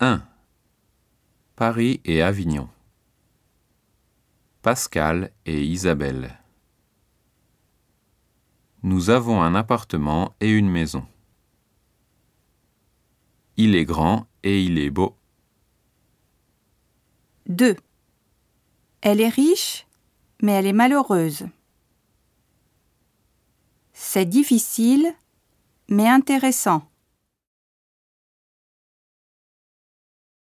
1. Paris et Avignon. Pascal et Isabelle. Nous avons un appartement et une maison. Il est grand et il est beau. 2. Elle est riche, mais elle est malheureuse. C'est difficile, mais intéressant.